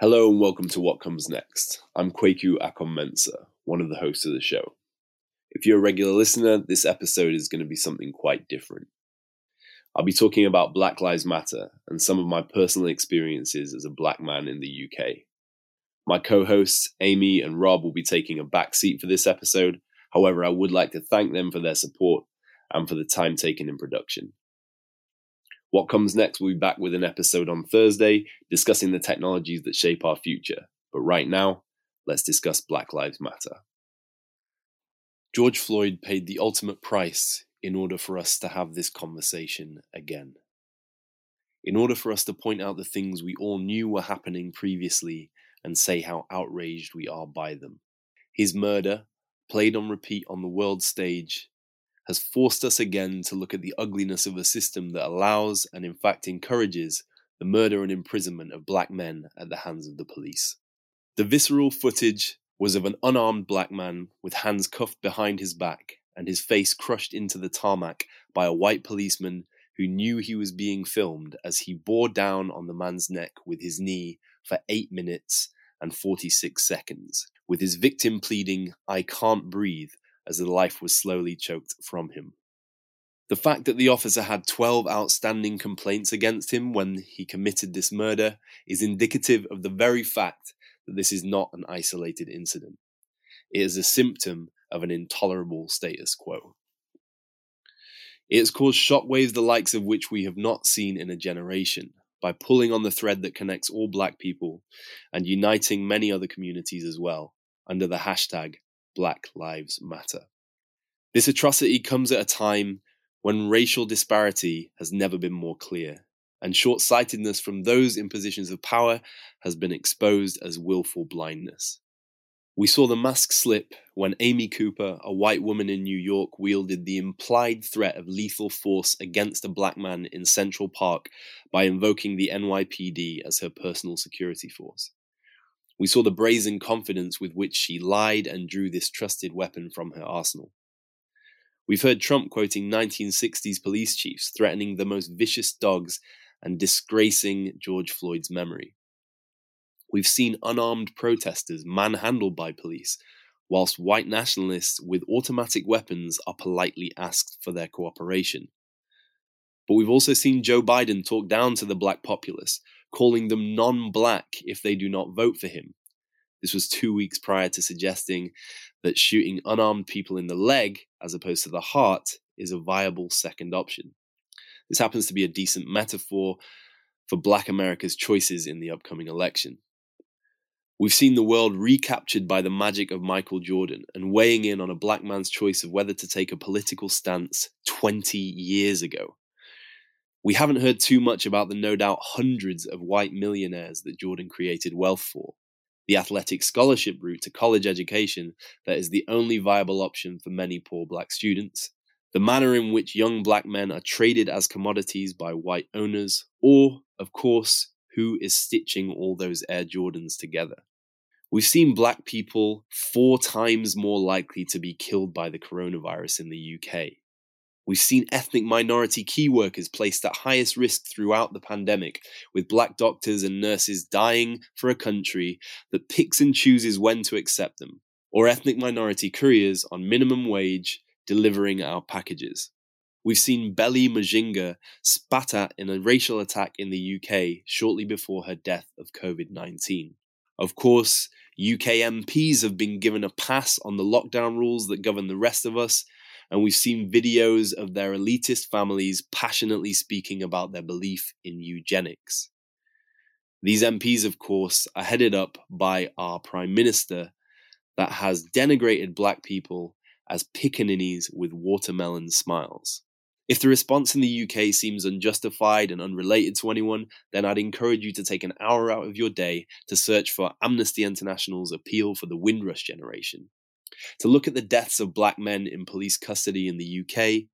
Hello and welcome to What Comes Next. I'm Kwaku Akom one of the hosts of the show. If you're a regular listener, this episode is going to be something quite different. I'll be talking about Black Lives Matter and some of my personal experiences as a black man in the UK. My co hosts, Amy and Rob, will be taking a back seat for this episode. However, I would like to thank them for their support and for the time taken in production. What comes next we'll be back with an episode on Thursday discussing the technologies that shape our future. But right now, let's discuss Black Lives Matter. George Floyd paid the ultimate price in order for us to have this conversation again. In order for us to point out the things we all knew were happening previously and say how outraged we are by them. His murder, played on repeat on the world stage, has forced us again to look at the ugliness of a system that allows and, in fact, encourages the murder and imprisonment of black men at the hands of the police. The visceral footage was of an unarmed black man with hands cuffed behind his back and his face crushed into the tarmac by a white policeman who knew he was being filmed as he bore down on the man's neck with his knee for 8 minutes and 46 seconds, with his victim pleading, I can't breathe, as the life was slowly choked from him. The fact that the officer had 12 outstanding complaints against him when he committed this murder is indicative of the very fact that this is not an isolated incident. It is a symptom of an intolerable status quo. It has caused shockwaves the likes of which we have not seen in a generation by pulling on the thread that connects all black people and uniting many other communities as well under the hashtag Black Lives Matter. This atrocity comes at a time when racial disparity has never been more clear, and short sightedness from those in positions of power has been exposed as willful blindness. We saw the mask slip when Amy Cooper, a white woman in New York, wielded the implied threat of lethal force against a black man in Central Park by invoking the NYPD as her personal security force. We saw the brazen confidence with which she lied and drew this trusted weapon from her arsenal. We've heard Trump quoting 1960s police chiefs threatening the most vicious dogs and disgracing George Floyd's memory. We've seen unarmed protesters manhandled by police, whilst white nationalists with automatic weapons are politely asked for their cooperation. But we've also seen Joe Biden talk down to the black populace, calling them non black if they do not vote for him. This was two weeks prior to suggesting that shooting unarmed people in the leg, as opposed to the heart, is a viable second option. This happens to be a decent metaphor for black America's choices in the upcoming election. We've seen the world recaptured by the magic of Michael Jordan and weighing in on a black man's choice of whether to take a political stance 20 years ago. We haven't heard too much about the no doubt hundreds of white millionaires that Jordan created wealth for, the athletic scholarship route to college education that is the only viable option for many poor black students, the manner in which young black men are traded as commodities by white owners, or, of course, who is stitching all those Air Jordans together. We've seen black people four times more likely to be killed by the coronavirus in the UK. We've seen ethnic minority key workers placed at highest risk throughout the pandemic, with black doctors and nurses dying for a country that picks and chooses when to accept them, or ethnic minority couriers on minimum wage delivering our packages. We've seen Belly Mujinga spat at in a racial attack in the UK shortly before her death of COVID 19. Of course, UK MPs have been given a pass on the lockdown rules that govern the rest of us, and we've seen videos of their elitist families passionately speaking about their belief in eugenics. These MPs, of course, are headed up by our Prime Minister that has denigrated black people as pickaninnies with watermelon smiles. If the response in the UK seems unjustified and unrelated to anyone, then I'd encourage you to take an hour out of your day to search for Amnesty International's appeal for the Windrush generation to look at the deaths of black men in police custody in the UK,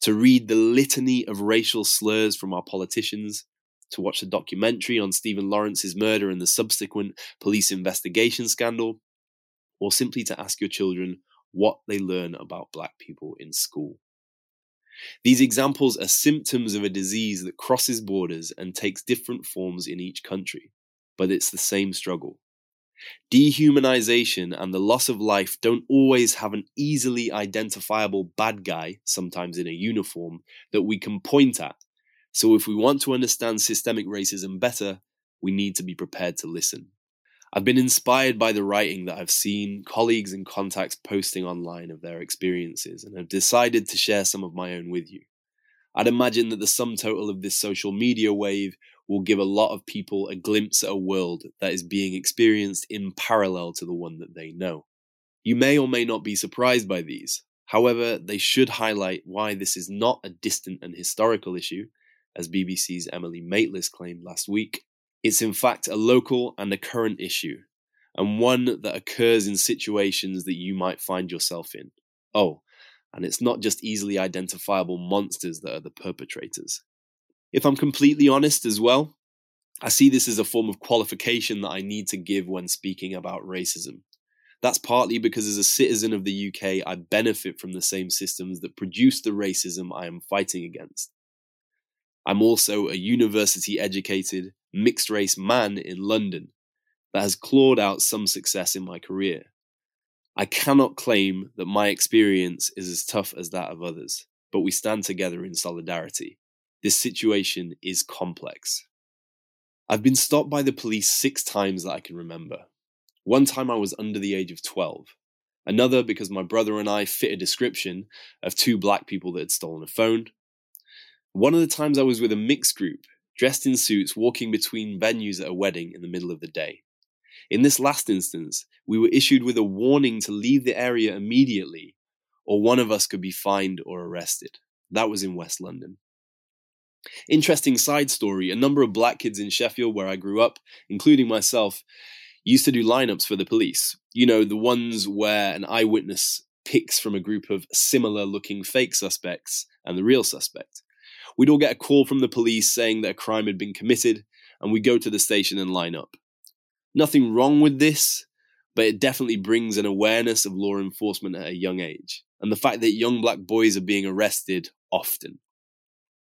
to read the litany of racial slurs from our politicians, to watch the documentary on Stephen Lawrence's murder and the subsequent police investigation scandal, or simply to ask your children what they learn about black people in school. These examples are symptoms of a disease that crosses borders and takes different forms in each country. but it's the same struggle. Dehumanization and the loss of life don't always have an easily identifiable bad guy, sometimes in a uniform, that we can point at. So if we want to understand systemic racism better, we need to be prepared to listen. I've been inspired by the writing that I've seen colleagues and contacts posting online of their experiences and have decided to share some of my own with you. I'd imagine that the sum total of this social media wave will give a lot of people a glimpse at a world that is being experienced in parallel to the one that they know. You may or may not be surprised by these. However, they should highlight why this is not a distant and historical issue, as BBC's Emily Maitlis claimed last week. It's in fact a local and a current issue, and one that occurs in situations that you might find yourself in. Oh, and it's not just easily identifiable monsters that are the perpetrators. If I'm completely honest as well, I see this as a form of qualification that I need to give when speaking about racism. That's partly because as a citizen of the UK, I benefit from the same systems that produce the racism I am fighting against. I'm also a university educated, mixed race man in London that has clawed out some success in my career. I cannot claim that my experience is as tough as that of others, but we stand together in solidarity. This situation is complex. I've been stopped by the police six times that I can remember. One time I was under the age of 12. Another because my brother and I fit a description of two black people that had stolen a phone. One of the times I was with a mixed group, dressed in suits, walking between venues at a wedding in the middle of the day. In this last instance, we were issued with a warning to leave the area immediately, or one of us could be fined or arrested. That was in West London. Interesting side story a number of black kids in Sheffield, where I grew up, including myself, used to do lineups for the police. You know, the ones where an eyewitness picks from a group of similar looking fake suspects and the real suspect. We'd all get a call from the police saying that a crime had been committed, and we'd go to the station and line up. Nothing wrong with this, but it definitely brings an awareness of law enforcement at a young age, and the fact that young black boys are being arrested often.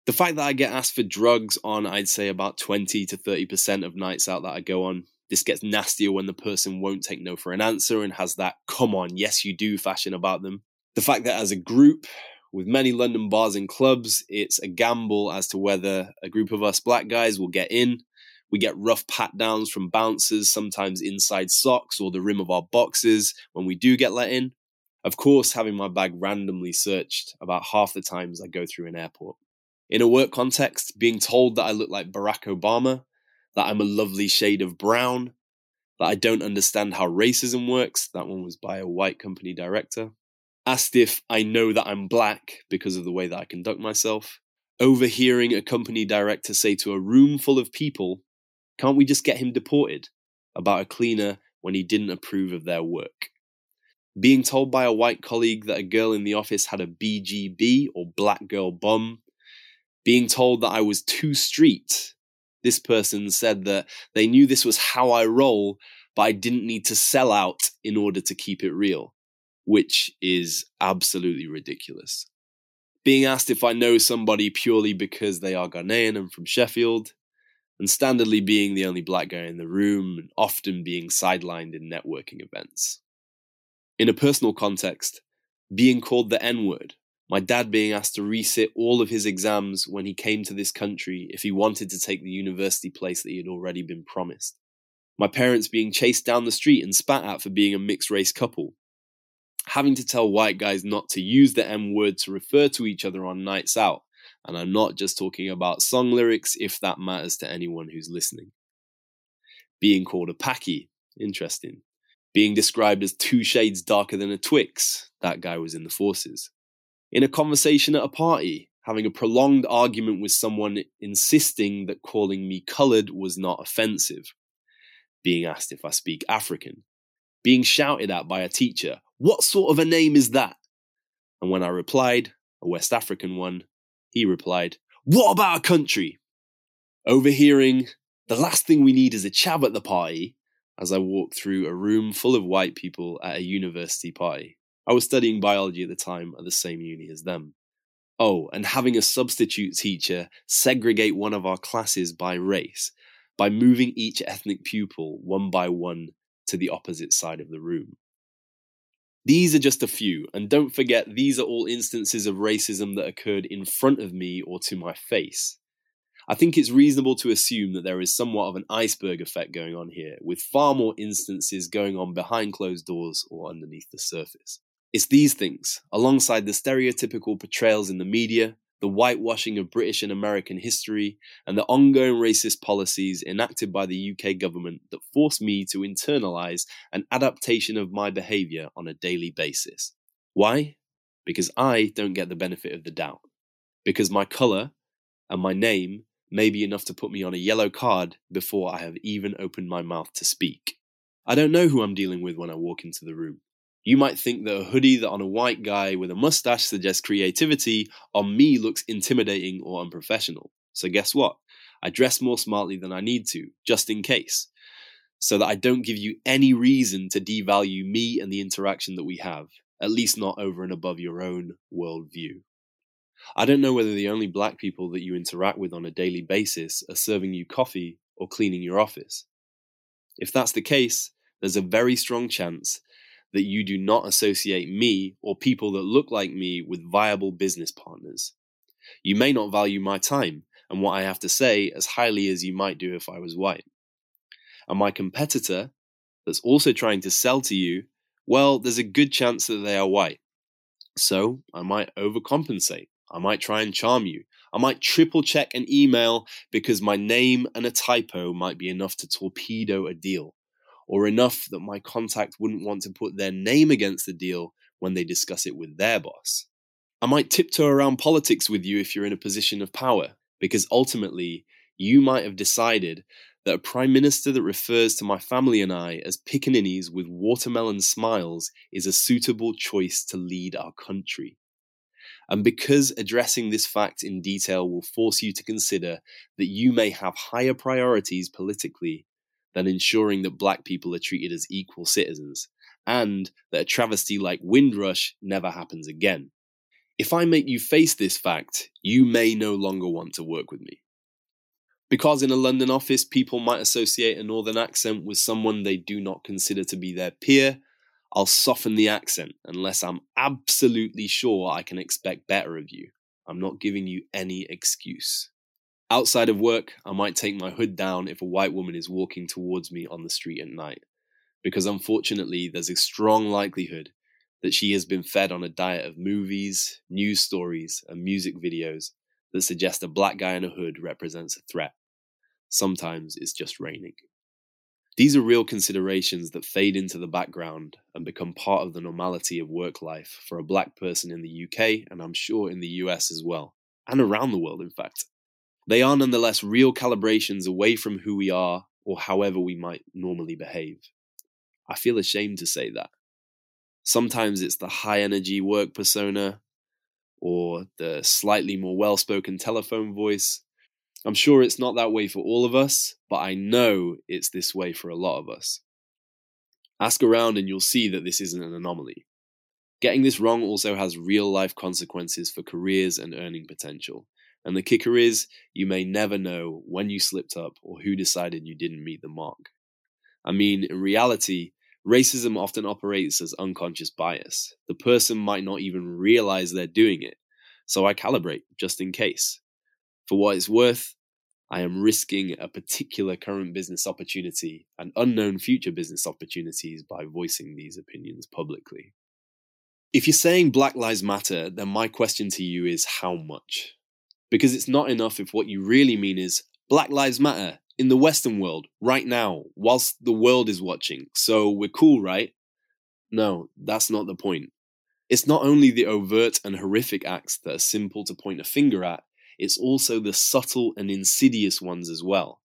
The fact that I get asked for drugs on, I'd say, about 20 to 30% of nights out that I go on. This gets nastier when the person won't take no for an answer and has that come on, yes, you do fashion about them. The fact that as a group, with many London bars and clubs, it's a gamble as to whether a group of us black guys will get in. We get rough pat downs from bouncers, sometimes inside socks or the rim of our boxes when we do get let in. Of course, having my bag randomly searched about half the times I go through an airport. In a work context, being told that I look like Barack Obama, that I'm a lovely shade of brown, that I don't understand how racism works, that one was by a white company director. Asked if I know that I'm black because of the way that I conduct myself. Overhearing a company director say to a room full of people, can't we just get him deported? About a cleaner when he didn't approve of their work. Being told by a white colleague that a girl in the office had a BGB or black girl bum being told that I was too street. This person said that they knew this was how I roll, but I didn't need to sell out in order to keep it real, which is absolutely ridiculous. Being asked if I know somebody purely because they are Ghanaian and from Sheffield, and standardly being the only black guy in the room, and often being sidelined in networking events. In a personal context, being called the N word my dad being asked to resit all of his exams when he came to this country if he wanted to take the university place that he had already been promised. My parents being chased down the street and spat at for being a mixed race couple. Having to tell white guys not to use the M word to refer to each other on nights out. And I'm not just talking about song lyrics, if that matters to anyone who's listening. Being called a Paki, interesting. Being described as two shades darker than a Twix, that guy was in the forces in a conversation at a party, having a prolonged argument with someone insisting that calling me coloured was not offensive, being asked if I speak African, being shouted at by a teacher, What sort of a name is that? And when I replied, a West African one, he replied, What about a country? Overhearing, the last thing we need is a chav at the party, as I walked through a room full of white people at a university party. I was studying biology at the time at the same uni as them. Oh, and having a substitute teacher segregate one of our classes by race, by moving each ethnic pupil one by one to the opposite side of the room. These are just a few, and don't forget these are all instances of racism that occurred in front of me or to my face. I think it's reasonable to assume that there is somewhat of an iceberg effect going on here, with far more instances going on behind closed doors or underneath the surface. It's these things, alongside the stereotypical portrayals in the media, the whitewashing of British and American history, and the ongoing racist policies enacted by the UK government that force me to internalize an adaptation of my behavior on a daily basis. Why? Because I don't get the benefit of the doubt. Because my color and my name may be enough to put me on a yellow card before I have even opened my mouth to speak. I don't know who I'm dealing with when I walk into the room. You might think that a hoodie that on a white guy with a mustache suggests creativity, on me looks intimidating or unprofessional. So guess what? I dress more smartly than I need to, just in case, so that I don't give you any reason to devalue me and the interaction that we have, at least not over and above your own worldview. I don't know whether the only black people that you interact with on a daily basis are serving you coffee or cleaning your office. If that's the case, there's a very strong chance that you do not associate me or people that look like me with viable business partners. You may not value my time and what I have to say as highly as you might do if I was white. And my competitor, that's also trying to sell to you, well, there's a good chance that they are white. So I might overcompensate. I might try and charm you. I might triple check an email because my name and a typo might be enough to torpedo a deal or enough that my contact wouldn't want to put their name against the deal when they discuss it with their boss. I might tiptoe around politics with you if you're in a position of power, because ultimately you might have decided that a prime minister that refers to my family and I as pickaninnies with watermelon smiles is a suitable choice to lead our country. And because addressing this fact in detail will force you to consider that you may have higher priorities politically than ensuring that black people are treated as equal citizens, and that a travesty like Windrush never happens again. If I make you face this fact, you may no longer want to work with me. Because in a London office, people might associate a northern accent with someone they do not consider to be their peer, I'll soften the accent unless I'm absolutely sure I can expect better of you. I'm not giving you any excuse. Outside of work, I might take my hood down if a white woman is walking towards me on the street at night, because unfortunately, there's a strong likelihood that she has been fed on a diet of movies, news stories, and music videos that suggest a black guy in a hood represents a threat. Sometimes it's just raining. These are real considerations that fade into the background and become part of the normality of work life for a black person in the UK and I'm sure in the US as well, and around the world, in fact. They are nonetheless real calibrations away from who we are or however we might normally behave. I feel ashamed to say that. Sometimes it's the high energy work persona or the slightly more well spoken telephone voice. I'm sure it's not that way for all of us, but I know it's this way for a lot of us. Ask around and you'll see that this isn't an anomaly. Getting this wrong also has real life consequences for careers and earning potential. And the kicker is, you may never know when you slipped up or who decided you didn't meet the mark. I mean, in reality, racism often operates as unconscious bias. The person might not even realize they're doing it, so I calibrate just in case. For what it's worth, I am risking a particular current business opportunity and unknown future business opportunities by voicing these opinions publicly. If you're saying Black Lives Matter, then my question to you is how much? Because it's not enough if what you really mean is Black Lives Matter in the Western world right now, whilst the world is watching. So we're cool, right? No, that's not the point. It's not only the overt and horrific acts that are simple to point a finger at, it's also the subtle and insidious ones as well.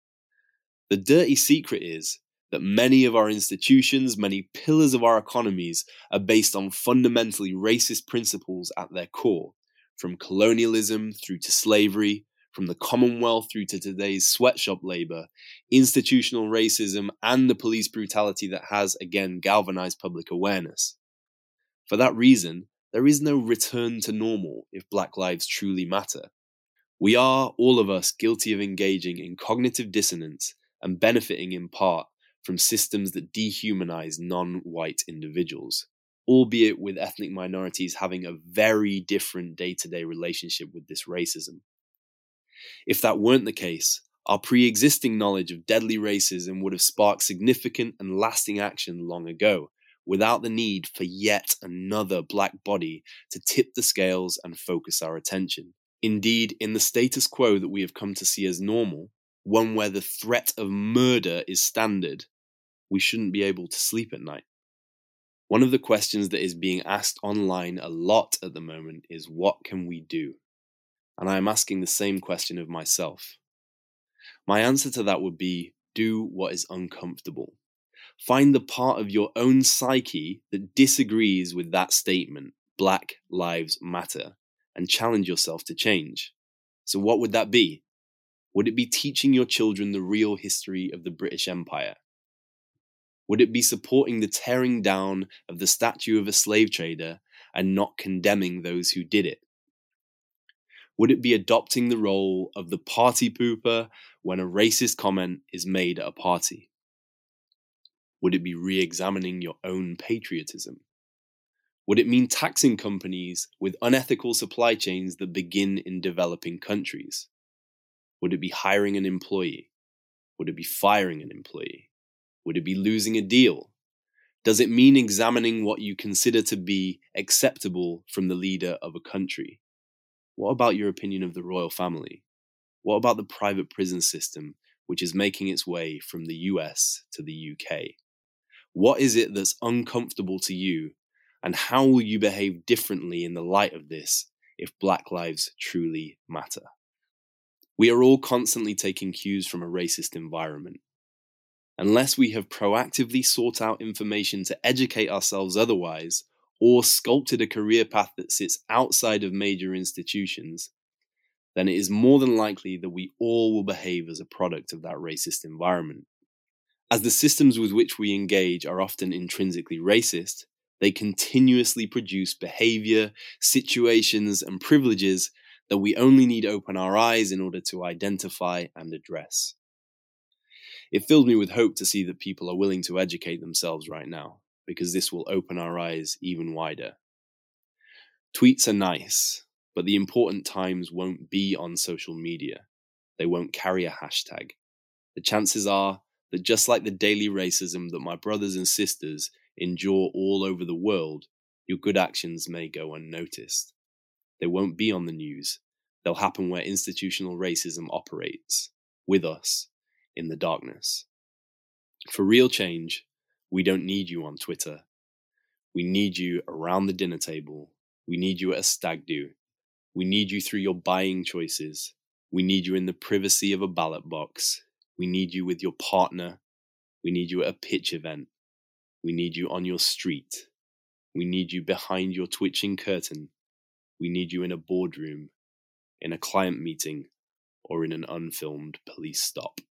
The dirty secret is that many of our institutions, many pillars of our economies are based on fundamentally racist principles at their core, from colonialism through to slavery, from the Commonwealth through to today's sweatshop labor, institutional racism, and the police brutality that has again galvanized public awareness. For that reason, there is no return to normal if Black lives truly matter. We are, all of us, guilty of engaging in cognitive dissonance and benefiting in part from systems that dehumanize non white individuals, albeit with ethnic minorities having a very different day to day relationship with this racism. If that weren't the case, our pre existing knowledge of deadly racism would have sparked significant and lasting action long ago, without the need for yet another black body to tip the scales and focus our attention. Indeed, in the status quo that we have come to see as normal, one where the threat of murder is standard, we shouldn't be able to sleep at night. One of the questions that is being asked online a lot at the moment is what can we do? And I am asking the same question of myself. My answer to that would be do what is uncomfortable. Find the part of your own psyche that disagrees with that statement, Black Lives Matter, and challenge yourself to change. So, what would that be? Would it be teaching your children the real history of the British Empire? Would it be supporting the tearing down of the statue of a slave trader and not condemning those who did it? Would it be adopting the role of the party pooper when a racist comment is made at a party? Would it be re examining your own patriotism? Would it mean taxing companies with unethical supply chains that begin in developing countries? Would it be hiring an employee? Would it be firing an employee? Would it be losing a deal? Does it mean examining what you consider to be acceptable from the leader of a country? What about your opinion of the royal family? What about the private prison system, which is making its way from the US to the UK? What is it that's uncomfortable to you and how will you behave differently in the light of this if Black lives truly matter? We are all constantly taking cues from a racist environment. Unless we have proactively sought out information to educate ourselves otherwise, or sculpted a career path that sits outside of major institutions, then it is more than likely that we all will behave as a product of that racist environment. As the systems with which we engage are often intrinsically racist, they continuously produce behavior, situations, and privileges that we only need open our eyes in order to identify and address. It fills me with hope to see that people are willing to educate themselves right now, because this will open our eyes even wider. Tweets are nice, but the important times won't be on social media. They won't carry a hashtag. The chances are that just like the daily racism that my brothers and sisters endure all over the world, your good actions may go unnoticed. They won't be on the news. They'll happen where institutional racism operates, with us, in the darkness. For real change, we don't need you on Twitter. We need you around the dinner table. We need you at a stag do. We need you through your buying choices. We need you in the privacy of a ballot box. We need you with your partner. We need you at a pitch event. We need you on your street. We need you behind your twitching curtain. We need you in a boardroom, in a client meeting, or in an unfilmed police stop.